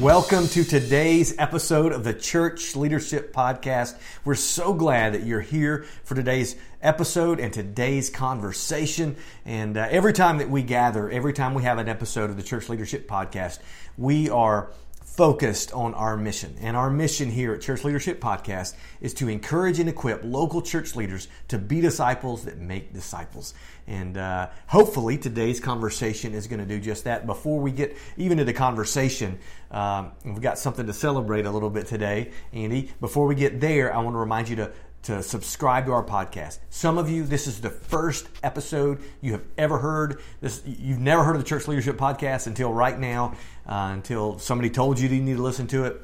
Welcome to today's episode of the Church Leadership Podcast. We're so glad that you're here for today's episode and today's conversation. And uh, every time that we gather, every time we have an episode of the Church Leadership Podcast, we are focused on our mission. And our mission here at Church Leadership Podcast is to encourage and equip local church leaders to be disciples that make disciples. And uh, hopefully today's conversation is going to do just that. Before we get even to the conversation, um, we've got something to celebrate a little bit today, Andy. Before we get there, I want to remind you to to subscribe to our podcast. Some of you, this is the first episode you have ever heard. This you've never heard of the Church Leadership Podcast until right now, uh, until somebody told you that you need to listen to it.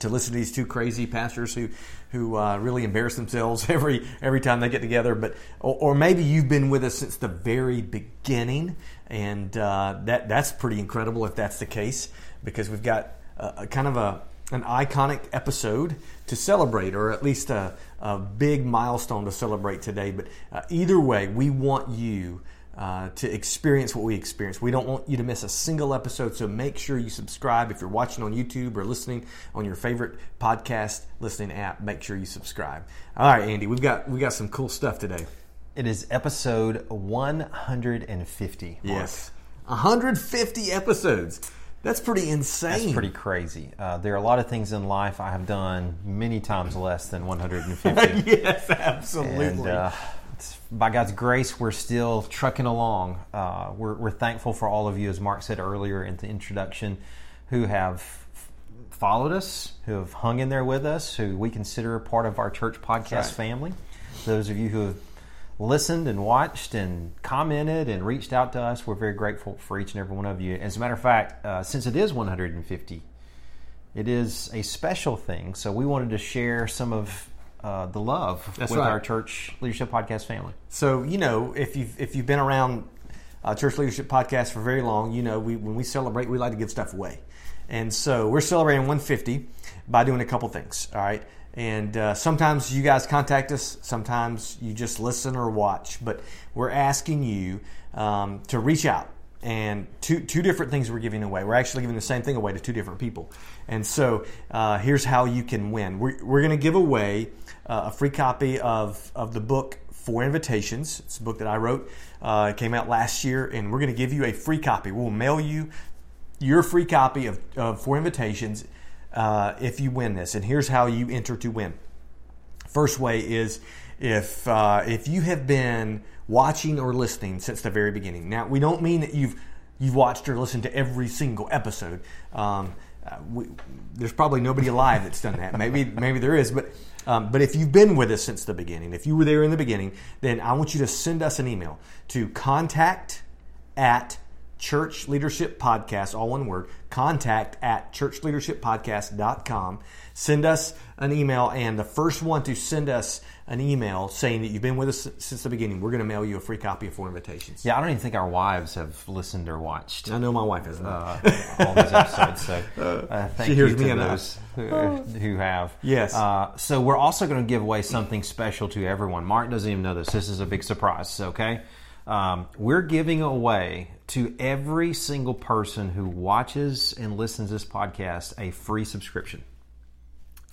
To listen to these two crazy pastors who who uh, really embarrass themselves every every time they get together, but or, or, maybe you've been with us since the very beginning, and uh, that that's pretty incredible if that's the case because we've got a, a kind of a an iconic episode to celebrate, or at least a, a big milestone to celebrate today. But uh, either way, we want you uh, to experience what we experience. We don't want you to miss a single episode, so make sure you subscribe. If you're watching on YouTube or listening on your favorite podcast listening app, make sure you subscribe. All right, Andy, we've got we got some cool stuff today. It is episode 150. Mark. Yes, 150 episodes. That's pretty insane. That's pretty crazy. Uh, there are a lot of things in life I have done many times less than 150. yes, absolutely. And, uh, by God's grace, we're still trucking along. Uh, we're, we're, thankful for all of you, as Mark said earlier in the introduction, who have followed us, who have hung in there with us, who we consider part of our church podcast right. family. Those of you who have listened and watched and commented and reached out to us. We're very grateful for each and every one of you. As a matter of fact, uh, since it is 150, it is a special thing. So we wanted to share some of uh, the love That's with right. our church leadership podcast family. So you know, if you've if you've been around uh, church leadership podcast for very long, you know we when we celebrate, we like to give stuff away, and so we're celebrating 150 by doing a couple things. All right. And uh, sometimes you guys contact us, sometimes you just listen or watch, but we're asking you um, to reach out. And two, two different things we're giving away. We're actually giving the same thing away to two different people. And so uh, here's how you can win. We're, we're going to give away uh, a free copy of, of the book Four Invitations. It's a book that I wrote. Uh, it came out last year, and we're going to give you a free copy. We'll mail you your free copy of, of Four Invitations uh, if you win this. And here's how you enter to win. First way is if uh, if you have been watching or listening since the very beginning. Now we don't mean that you've you've watched or listened to every single episode. Um, uh, we, there's probably nobody alive that's done that. Maybe maybe there is, but um, but if you've been with us since the beginning, if you were there in the beginning, then I want you to send us an email to contact at Church Leadership Podcast, all one word, contact at churchleadershippodcast.com. Send us an email, and the first one to send us an email saying that you've been with us since the beginning, we're going to mail you a free copy of Four Invitations. Yeah, I don't even think our wives have listened or watched. I know my wife hasn't. Uh, all these episodes. So uh, thank she hears you to those who, who, have. Yes. Uh, so we're also going to give away something special to everyone. Mark doesn't even know this. This is a big surprise. Okay. Um, we're giving away to every single person who watches and listens to this podcast a free subscription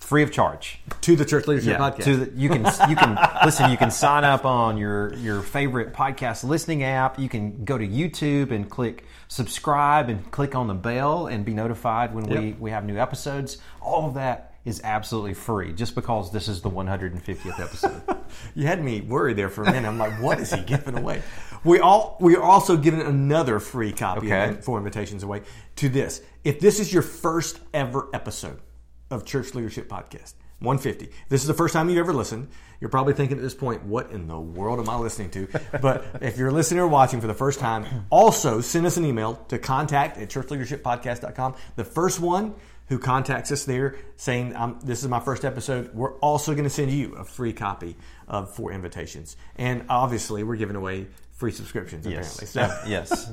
free of charge to the church leadership yeah, podcast. To the, you can you can listen. You can sign up on your your favorite podcast listening app. You can go to YouTube and click subscribe and click on the bell and be notified when yep. we we have new episodes. All of that is absolutely free just because this is the 150th episode. you had me worried there for a minute. I'm like, what is he giving away? We all we are also giving another free copy okay. of Four Invitations away to this. If this is your first ever episode of Church Leadership Podcast, 150. This is the first time you ever listened. You're probably thinking at this point, what in the world am I listening to? But if you're listening or watching for the first time, also send us an email to contact at churchleadershippodcast.com. The first one who contacts us there saying, This is my first episode, we're also going to send you a free copy of Four Invitations. And obviously, we're giving away free subscriptions, Yes. apparently. So, yes.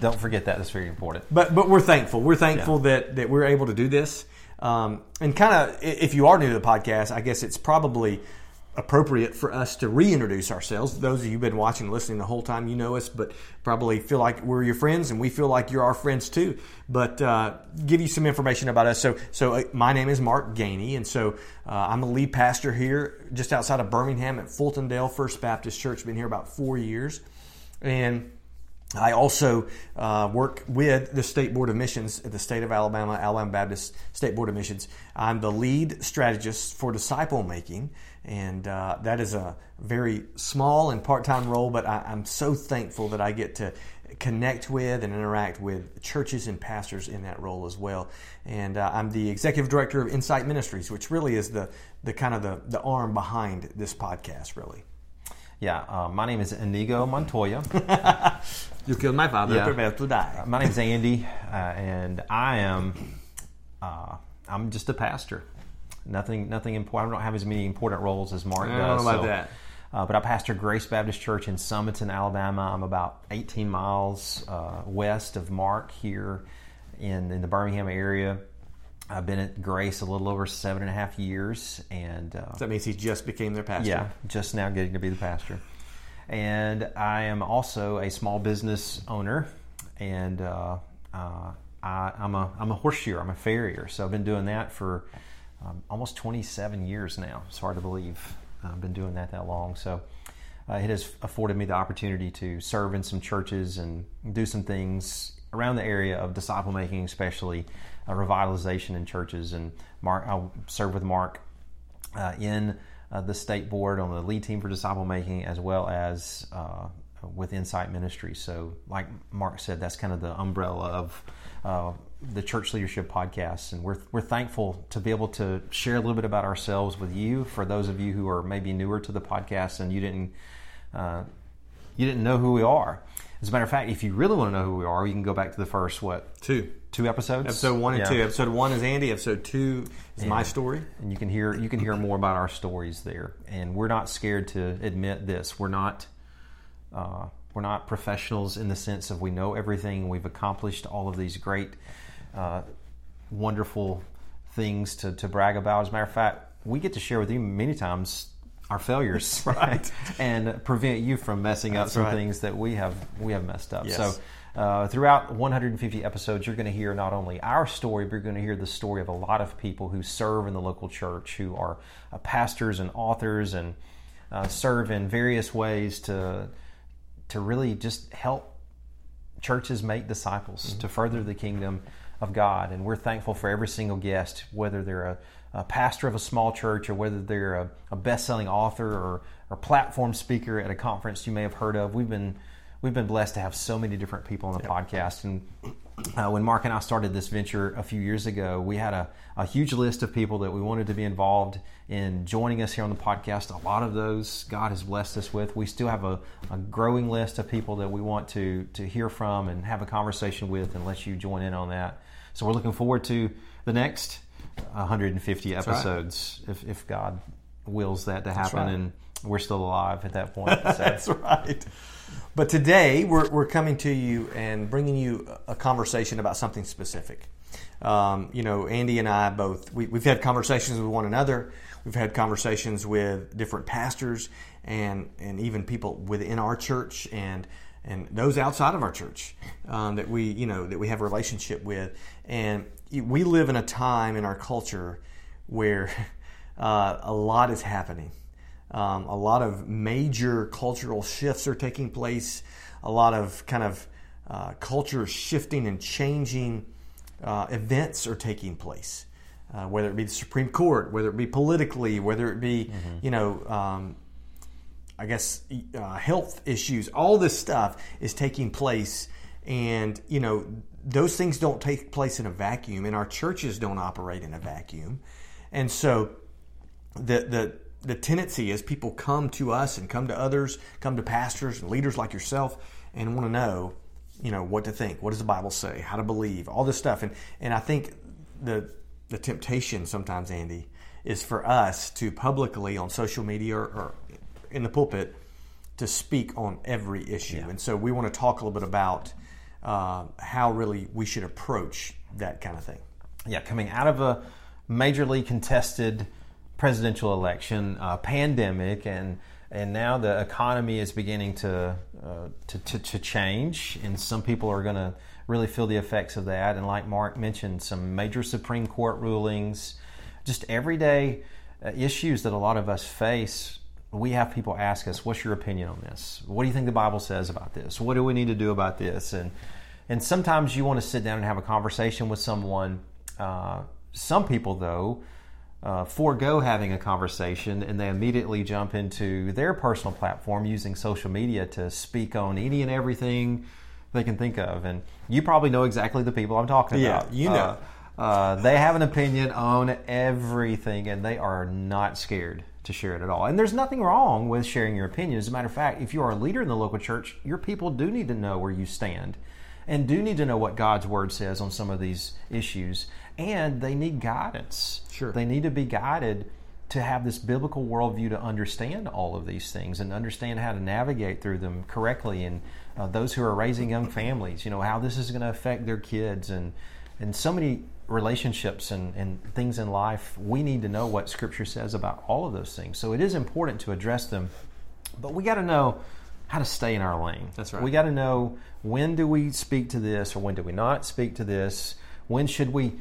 Don't forget that. That's very important. but but we're thankful. We're thankful that that we're able to do this. Um, and kind of, if you are new to the podcast, I guess it's probably appropriate for us to reintroduce ourselves. Those of you who've been watching, and listening the whole time, you know us, but probably feel like we're your friends, and we feel like you're our friends too. But uh, give you some information about us. So, so uh, my name is Mark Gainey, and so uh, I'm the lead pastor here, just outside of Birmingham at Fultondale First Baptist Church. Been here about four years, and I also uh, work with the State Board of Missions at the state of Alabama, Alabama Baptist State Board of Missions. I'm the lead strategist for disciple making, and uh, that is a very small and part time role, but I, I'm so thankful that I get to connect with and interact with churches and pastors in that role as well. And uh, I'm the executive director of Insight Ministries, which really is the, the kind of the, the arm behind this podcast, really. Yeah. Uh, my name is Inigo Montoya. You killed my father, Yeah. prepare to die. my name is Andy, uh, and I am uh, I'm just a pastor. Nothing, nothing important. I don't have as many important roles as Mark I does. about so- that. Uh, but I pastor Grace Baptist Church in Sumiton, Alabama. I'm about 18 miles uh, west of Mark here in, in the Birmingham area. I've been at Grace a little over seven and a half years, and uh, That means he just became their pastor. yeah, just now getting to be the pastor. And I am also a small business owner, and uh, uh, I, I'm a I'm a horse shoer. I'm a farrier. So I've been doing that for um, almost 27 years now. It's hard to believe I've been doing that that long. So uh, it has afforded me the opportunity to serve in some churches and do some things around the area of disciple making, especially uh, revitalization in churches. And Mark, I'll serve with Mark uh, in uh, the state board on the lead team for disciple making, as well as uh, with Insight Ministries. So, like Mark said, that's kind of the umbrella of uh, the Church Leadership Podcast, and we're we're thankful to be able to share a little bit about ourselves with you. For those of you who are maybe newer to the podcast and you didn't uh, you didn't know who we are. As a matter of fact, if you really want to know who we are, you can go back to the first what Two. two episodes. Episode one and Yeah. two. Episode one is Andy. Episode two is my story. and you can hear you can hear more about our stories there. And we're not scared to admit this. We're not uh, we're not professionals in the sense of we know everything. We've accomplished all of these great, uh, wonderful things to, to brag about. As a matter of fact, we get to share with you many times our failures, right. and prevent you from messing up some right. things that we have we have messed up. Yes. So. Uh, throughout 150 episodes, you're going to hear not only our story, but you're going to hear the story of a lot of people who serve in the local church, who are uh, pastors and authors, and uh, serve in various ways to to really just help churches make disciples to further the kingdom of God. And we're thankful for every single guest, whether they're a, a pastor of a small church or whether they're a, a best-selling author or, or platform speaker at a conference you may have heard of. We've been we've been blessed to have so many different people on the podcast. And uh, when Mark and I started this venture a few years ago, we had a, a huge list of people that we wanted to be involved in joining us here on the podcast. A lot of those God has blessed us with. We still have a, a growing list of people that we want to, to hear from and have a conversation with and let you join in on that. So we're looking forward to the next 150 right. episodes if, if God wills that to happen right. and we're still alive at that point. So- That's right. But today we're, we're coming to you and bringing you a conversation about something specific. Um, you know, Andy and I both we, we've had conversations with one another. We've had conversations with different pastors and and even people within our church and and those outside of our church um, that we you know that we have a relationship with. And we live in a time in our culture where uh, a lot is happening. Um, a lot of major cultural shifts are taking place. A lot of kind of uh, culture shifting and changing uh, events are taking place. Uh, whether it be the Supreme Court, whether it be politically, whether it be you know, um, I guess uh, health issues, all this stuff is taking place, and you know those things don't take place in a vacuum, and our churches don't operate in a vacuum, and so the the the tendency is people come to us and come to others, come to pastors and leaders like yourself, and want to know, you know, what to think. What does the Bible say? How to believe? All this stuff. And and I think the the temptation sometimes, Andy, is for us to publicly on social media or, or in the pulpit to speak on every issue. Yeah. And so we want to talk a little bit about uh, how really we should approach that kind of thing. Yeah, coming out of a majorly contested presidential election, uh, pandemic, and and now the economy is beginning to, uh, to, to, to change, and some people are going to really feel the effects of that. And like Mark mentioned, some major Supreme Court rulings, just everyday uh, issues that a lot of us face. We have people ask us, "What's your opinion on this? What do you think the Bible says about this? What do we need to do about this?" And and sometimes you want to sit down and have a conversation with someone. Uh, some people, though, uh, forego having a conversation and they immediately jump into their personal platform using social media to speak on any and everything they can think of. And you probably know exactly the people I'm talking yeah, about. you know. Uh, uh, they have an opinion on everything and they are not scared to share it at all. And there's nothing wrong with sharing your opinion. As a matter of fact, if you are a leader in the local church, your people do need to know where you stand and do need to know what God's word says on some of these issues and they need guidance. Sure. They need to be guided to have this biblical worldview to understand all of these things and understand how to navigate through them correctly. And uh, those who are raising young families, you know, how this is going to affect their kids and and so many relationships and, and things in life, we need to know what Scripture says about all of those things. So it is important to address them, but we got to know how to stay in our lane. That's right. We got to know when do we speak to this or when do we not speak to this? When should we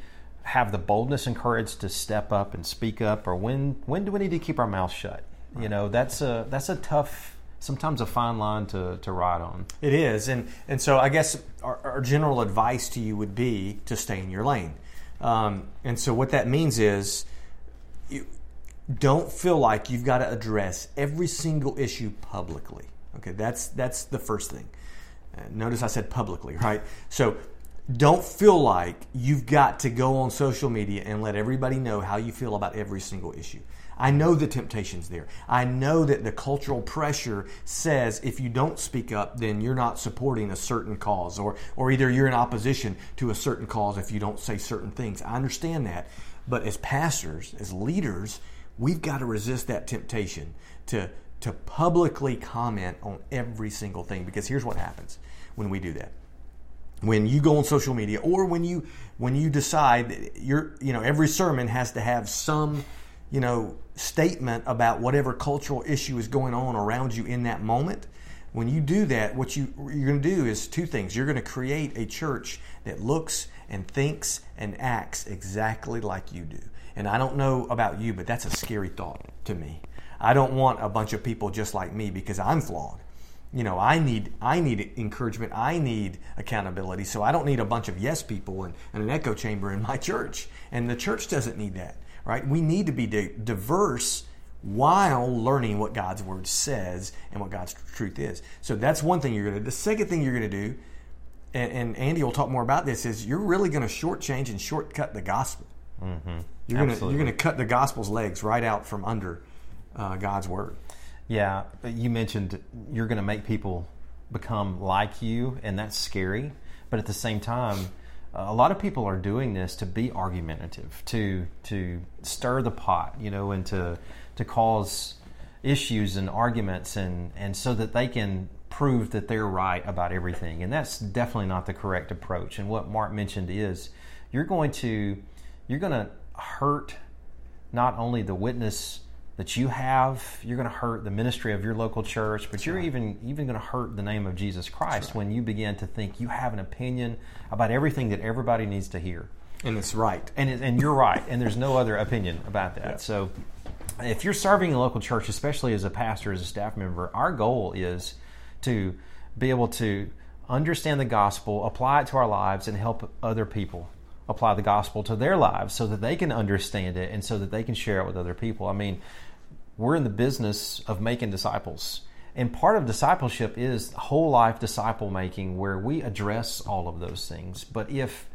have the boldness and courage to step up and speak up, or when when do we need to keep our mouth shut? Right. You know, that's a that's a tough, sometimes a fine line to, to ride on. It is, and and so I guess our, our general advice to you would be to stay in your lane. Um, and so what that means is, you don't feel like you've got to address every single issue publicly. Okay, that's that's the first thing. Uh, notice I said publicly, right? So don't feel like you've got to go on social media and let everybody know how you feel about every single issue. I know the temptation's there. I know that the cultural pressure says if you don't speak up, then you're not supporting a certain cause, or, or either you're in opposition to a certain cause if you don't say certain things. I understand that. But as pastors, as leaders, we've got to resist that temptation to, to publicly comment on every single thing because here's what happens when we do that when you go on social media or when you when you decide you're you know every sermon has to have some you know statement about whatever cultural issue is going on around you in that moment. When you do that what you you're going to do is two things. You're going to create a church that looks and thinks and acts exactly like you do. And i don't know about you but that's a scary thought to me. I don't want a bunch of people just like me because i'm flawed you know i need i need encouragement i need accountability so i don't need a bunch of yes people and, and an echo chamber in my church. And the church doesn't need that right? We need to be di- diverse while learning what god's word says and what god's truth is. So that's one thing you're going to do the second thing you're going to do and, and, andy will talk more about this is you're really going to shortchange and shortcut the gospel. Mm-hmm. you're going to you're going to cut the gospel's legs right out from under uh, god's word yeah, you mentioned you're going to make people become like you, and that's scary. But at the same time, a lot of people are doing this to be argumentative, to to stir the pot, you know, and to to cause issues and arguments, and and so that they can prove that they're right about everything. And that's definitely not the correct approach. And what Mark mentioned is you're going to you're going to hurt not only the witness that you have, you're going to hurt the ministry of your local church, but That's you're right. even even going to hurt the name of Jesus Christ right. when you begin to think you have an opinion about everything that everybody needs to hear. And it's right. And it, and you're right. And there's no other opinion about that. Yeah. So if you're serving a local church, especially as a pastor, as a staff member, our goal is to be able to understand the gospel, apply it to our lives, and help other people apply the gospel to their lives so that they can understand it and so that they can share it with other people. I mean, we're in the business of making disciples. And part of discipleship is whole life disciple making, where we address all of those things. But if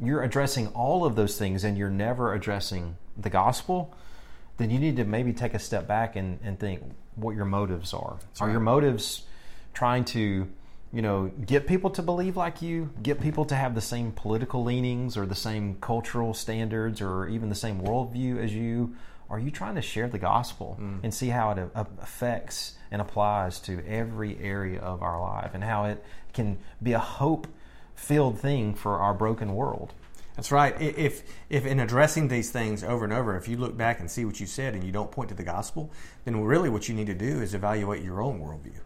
you're addressing all of those things and you're never addressing the gospel, then you need to maybe take a step back and, and think what your motives are. That's are right. your motives trying to, you know, get people to believe like you, get people to have the same political leanings or the same cultural standards or even the same worldview as you? Are you trying to share the gospel Mm. and see how it affects and applies to every area of our life and how it can be a hope filled thing for our broken world? That's right. If if in addressing these things over and over, if you look back and see what you said and you don't point to the gospel, then really what you need to do is evaluate your own worldview.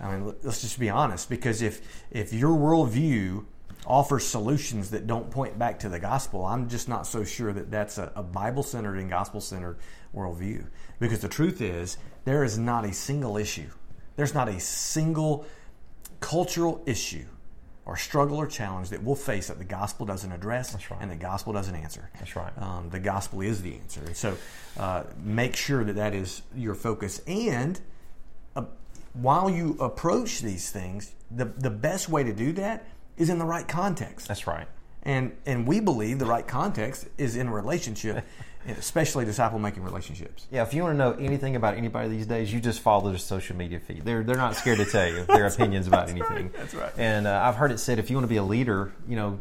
I mean, let- let's just be honest, because if if your worldview offers solutions that don't point back to the gospel, I'm just not so sure that that's a, a Bible centered and gospel centered worldview. Because the truth is, there is not a single issue, there's not a single cultural issue or struggle or challenge that we'll face that the gospel doesn't address right. and the gospel doesn't answer. That's right. Um, the gospel is the answer. And so uh, make sure that that is your focus. And uh, while you approach these things, the, the best way to do that is in the right context. That's right. And, and we believe the right context is in a relationship, especially disciple making relationships. Yeah, if you want to know anything about anybody these days, you just follow their social media feed. They're they're not scared to tell you their opinions about anything. That's right. And uh, I've heard it said if you want to be a leader, you know.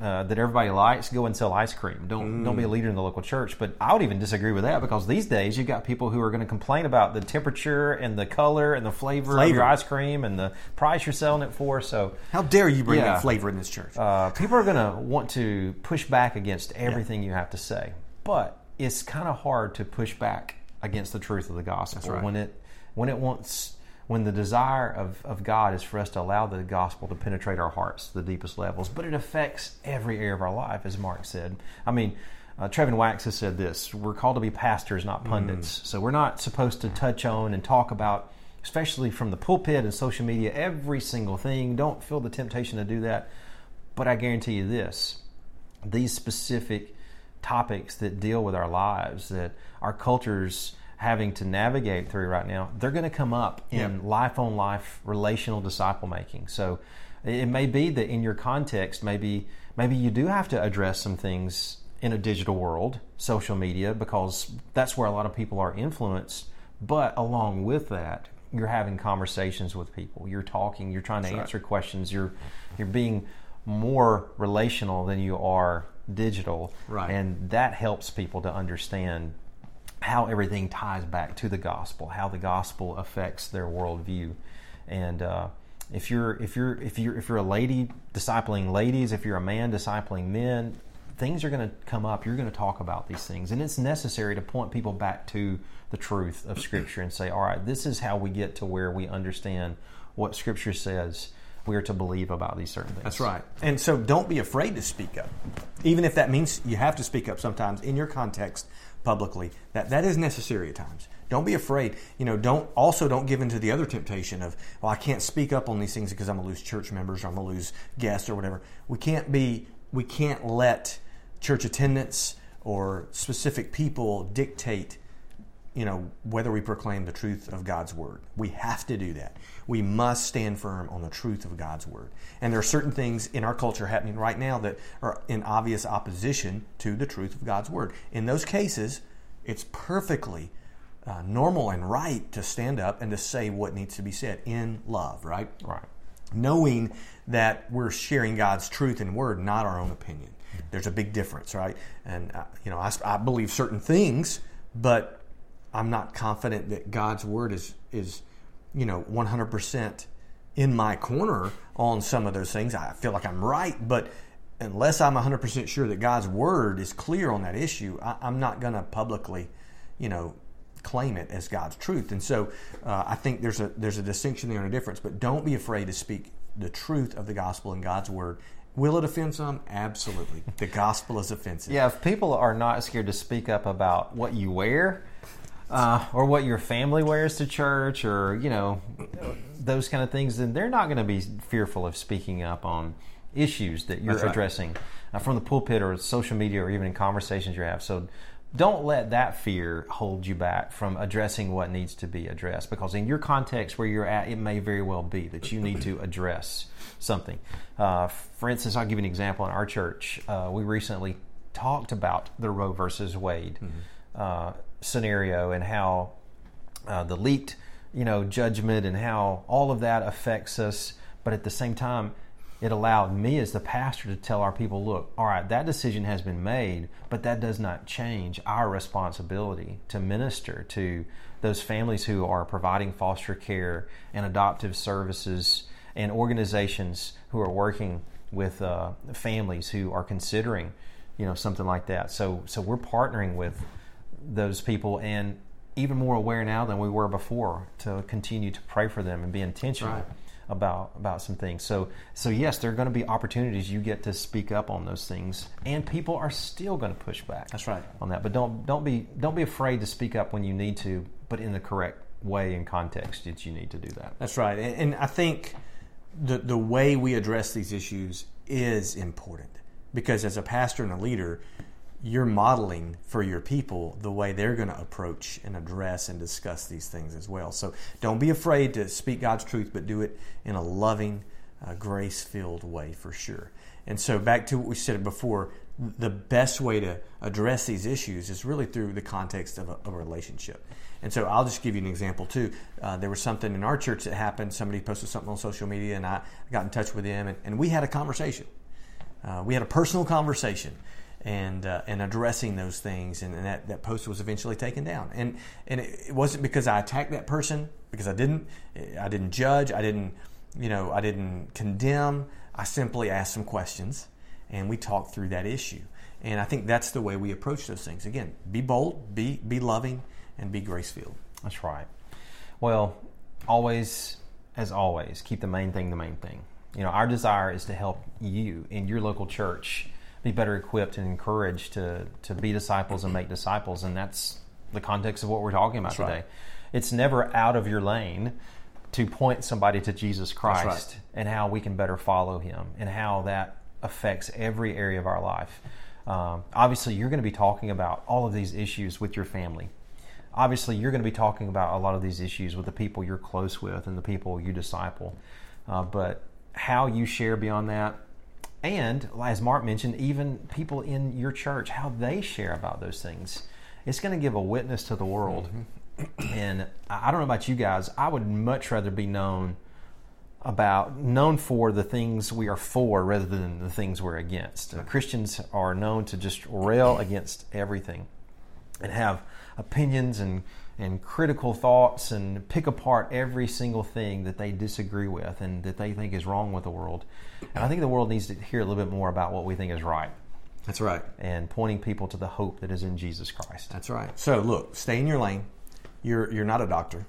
Uh, that everybody likes, go and sell ice cream. Don't don't be a leader in the local church. But I would even disagree with that because these days you've got people who are going to complain about the temperature and the color and the flavor, of Flavor. your ice cream and the price you're selling it for. So How dare you bring Yeah. that flavor in this church? uh, people are going to want to push back against everything you have to say, but it's kind of hard to push back against the truth of the gospel right. when it when it wants when the desire of, of God is for us to allow the gospel to penetrate our hearts to the deepest levels, but it affects every area of our life, as Mark said. I mean, uh, Trevin Wax has said this: we're called to be pastors, not pundits. So we're not supposed to touch on and talk about, especially from the pulpit and social media, every single thing. Don't feel the temptation to do that. But I guarantee you this these specific topics that deal with our lives, that our culture's having to navigate through right now, they're going to come up in Yep. life on life relational disciple making. So it may be that in your context, maybe maybe you do have to address some things in a digital world, social media, because that's where a lot of people are influenced. But along with that, you're having conversations with people. You're talking. You're trying to right. answer questions. You're you're being more relational than you are digital, Right. and that helps people to understand how everything ties back to the gospel, how the gospel affects their worldview, and uh, if you're if you're if you're if you're a lady discipling ladies, if you're a man discipling men, things are going to come up. You're going to talk about these things, and it's necessary to point people back to the truth of Scripture and say, "All right, this is how we get to where we understand what Scripture says." We are to believe about these certain things. That's right. And so don't be afraid to speak up. Even if that means you have to speak up sometimes in your context publicly. That that is necessary at times. Don't be afraid. You know, don't also don't give into the other temptation of, well, I can't speak up on these things because I'm gonna lose church members or I'm gonna lose guests or whatever. We can't be we can't let church attendance or specific people dictate you know, whether we proclaim the truth of God's word. We have to do that. We must stand firm on the truth of God's word. And there are certain things in our culture happening right now that are in obvious opposition to the truth of God's word. In those cases, it's perfectly uh, normal and right to stand up and to say what needs to be said in love, right? Right. knowing that we're sharing God's truth and word, not our own opinion. There's a big difference, right? And uh, you know, I, I believe certain things, but I'm not confident that God's word is is you know 100% in my corner on some of those things. I feel like I'm right, but unless I'm 100% sure that God's word is clear on that issue, I, I'm not going to publicly, you know, claim it as God's truth. And so uh, I think there's a there's a distinction there and a difference. But don't be afraid to speak the truth of the gospel and God's word. Will it offend some? Absolutely. The gospel is offensive. Yeah, if people are not scared to speak up about what you wear, uh, or what your family wears to church, or you know those kind of things, then they're not going to be fearful of speaking up on issues that you're right. addressing uh, from the pulpit or social media or even in conversations you have. So don't let that fear hold you back from addressing what needs to be addressed because in your context where you're at, it may very well be that you need to address something. Uh, for instance, I'll give you an example. In our church, uh, we recently talked about the Roe versus Wade. Uh, scenario and how uh, the leaked, you know, judgment and how all of that affects us. But at the same time, it allowed me as the pastor to tell our people, look, all right, that decision has been made, but that does not change our responsibility to minister to those families who are providing foster care and adoptive services and organizations who are working with uh, families who are considering, you know, something like that. So, so we're partnering with those people and even more aware now than we were before to continue to pray for them and be intentional. Right about about some things. So so yes, there are going to be opportunities you get to speak up on those things, and people are still going to push back. That's right on that. But don't don't be don't be afraid to speak up when you need to, but in the correct way and context that you need to do that. That's right, and, and I think the the way we address these issues is important because as a pastor and a leader you're modeling for your people the way they're going to approach and address and discuss these things as well. So don't be afraid to speak God's truth, but do it in a loving, uh, grace filled way for sure. And so, back to what we said before, the best way to address these issues is really through the context of a, a relationship. And so, I'll just give you an example too. Uh, there was something in our church that happened. Somebody posted something on social media, and I got in touch with them, and, and we had a conversation. Uh, we had a personal conversation and uh, and addressing those things, and, and, that, that post was eventually taken down. And and it wasn't because I attacked that person, because I didn't. I didn't judge. I didn't, you know, I didn't condemn. I simply asked some questions, and we talked through that issue. And I think that's the way we approach those things. Again, be bold, be be loving, and be grace filled. That's right. Well, always, as always, keep the main thing the main thing. You know, our desire is to help you in your local church be better equipped and encouraged to to be disciples and make disciples, and that's the context of what we're talking about that's today. Right. It's never out of your lane to point somebody to Jesus Christ right. and how we can better follow Him and how that affects every area of our life. Um, obviously, you're going to be talking about all of these issues with your family. Obviously, you're going to be talking about a lot of these issues with the people you're close with and the people you disciple. Uh, but how you share beyond that, and as Mark mentioned, even people in your church, how they share about those things. It's going to give a witness to the world. Mm-hmm. And I don't know about you guys, I would much rather be known about known for the things we are for rather than the things we're against. Uh, Christians are known to just rail against everything and have opinions and and critical thoughts and pick apart every single thing that they disagree with and that they think is wrong with the world. And I think the world needs to hear a little bit more about what we think is right. That's right. And pointing people to the hope that is in Jesus Christ. That's right. So look, stay in your lane. You're you're not a doctor,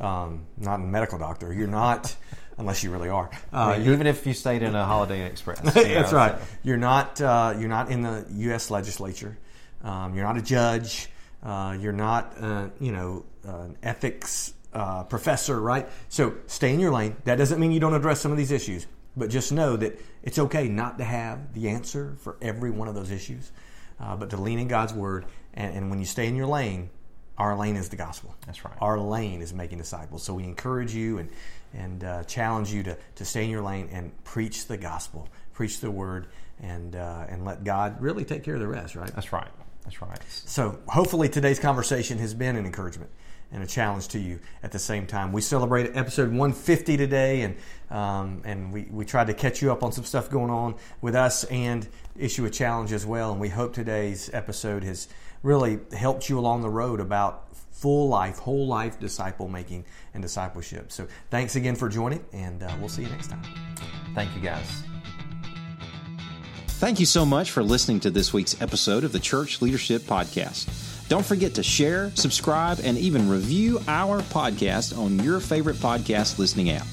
um, not a medical doctor. You're not. unless you really are. Uh, even if you stayed in a Holiday Inn Express. That's right. So. You're not. Uh, you're not in the U.S. legislature. Um, you're not a judge. Uh, you're not, uh, you know, an ethics uh, professor, right? So stay in your lane. That doesn't mean you don't address some of these issues, but just know that it's okay not to have the answer for every one of those issues, uh, but to lean in God's word. And, and when you stay in your lane, our lane is the gospel. That's right. Our lane is making disciples. So we encourage you and and uh, challenge you to, to stay in your lane and preach the gospel, preach the word, and uh, and let God really take care of the rest. Right. That's right. That's right. So hopefully today's conversation has been an encouragement and a challenge to you at the same time. We celebrate episode 150 today, and um, and we, we tried to catch you up on some stuff going on with us and issue a challenge as well. And we hope today's episode has really helped you along the road about full life, whole life disciple making and discipleship. So thanks again for joining, and uh, we'll see you next time. Thank you, guys. Thank you so much for listening to this week's episode of the Church Leadership Podcast. Don't forget to share, subscribe, and even review our podcast on your favorite podcast listening app.